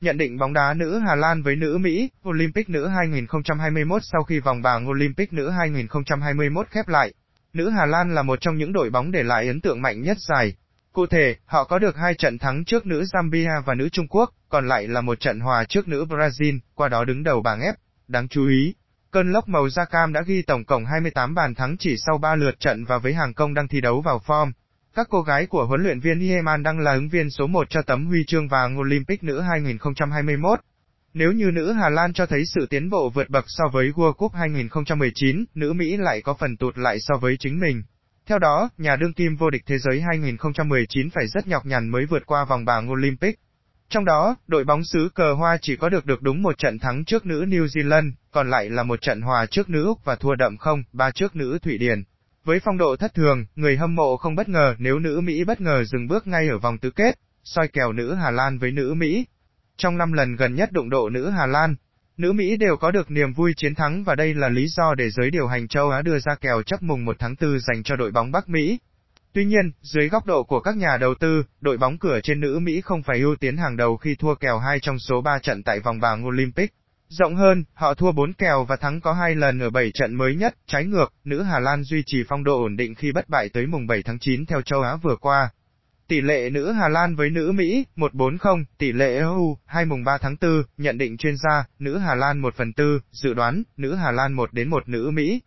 Nhận định bóng đá nữ Hà Lan với nữ Mỹ, Olympic nữ 2021 sau khi vòng bảng Olympic nữ 2021 khép lại. Nữ Hà Lan là một trong những đội bóng để lại ấn tượng mạnh nhất dài. Cụ thể, họ có được hai trận thắng trước nữ Zambia và nữ Trung Quốc, còn lại là một trận hòa trước nữ Brazil, qua đó đứng đầu bảng F. Đáng chú ý, cơn lốc màu da cam đã ghi tổng cộng 28 bàn thắng chỉ sau 3 lượt trận và với hàng công đang thi đấu vào form. Các cô gái của huấn luyện viên Yeman đang là ứng viên số 1 cho tấm huy chương vàng Olympic nữ 2021. Nếu như nữ Hà Lan cho thấy sự tiến bộ vượt bậc so với World Cup 2019, nữ Mỹ lại có phần tụt lại so với chính mình. Theo đó, nhà đương kim vô địch thế giới 2019 phải rất nhọc nhằn mới vượt qua vòng bảng Olympic. Trong đó, đội bóng xứ cờ hoa chỉ có được được đúng một trận thắng trước nữ New Zealand, còn lại là một trận hòa trước nữ Úc và thua đậm không, ba trước nữ Thụy Điển. Với phong độ thất thường, người hâm mộ không bất ngờ nếu nữ Mỹ bất ngờ dừng bước ngay ở vòng tứ kết, soi kèo nữ Hà Lan với nữ Mỹ. Trong 5 lần gần nhất đụng độ nữ Hà Lan, nữ Mỹ đều có được niềm vui chiến thắng và đây là lý do để giới điều hành châu Á đưa ra kèo chấp mùng 1 tháng 4 dành cho đội bóng Bắc Mỹ. Tuy nhiên, dưới góc độ của các nhà đầu tư, đội bóng cửa trên nữ Mỹ không phải ưu tiến hàng đầu khi thua kèo 2 trong số 3 trận tại vòng bảng Olympic. Rộng hơn, họ thua 4 kèo và thắng có 2 lần ở 7 trận mới nhất, trái ngược, nữ Hà Lan duy trì phong độ ổn định khi bất bại tới mùng 7 tháng 9 theo châu Á vừa qua. Tỷ lệ nữ Hà Lan với nữ Mỹ, 1/40, tỷ lệ EU, 2 mùng 3 tháng 4, nhận định chuyên gia, nữ Hà Lan 1 phần 4, dự đoán, nữ Hà Lan 1 đến 1 nữ Mỹ,